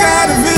out of it.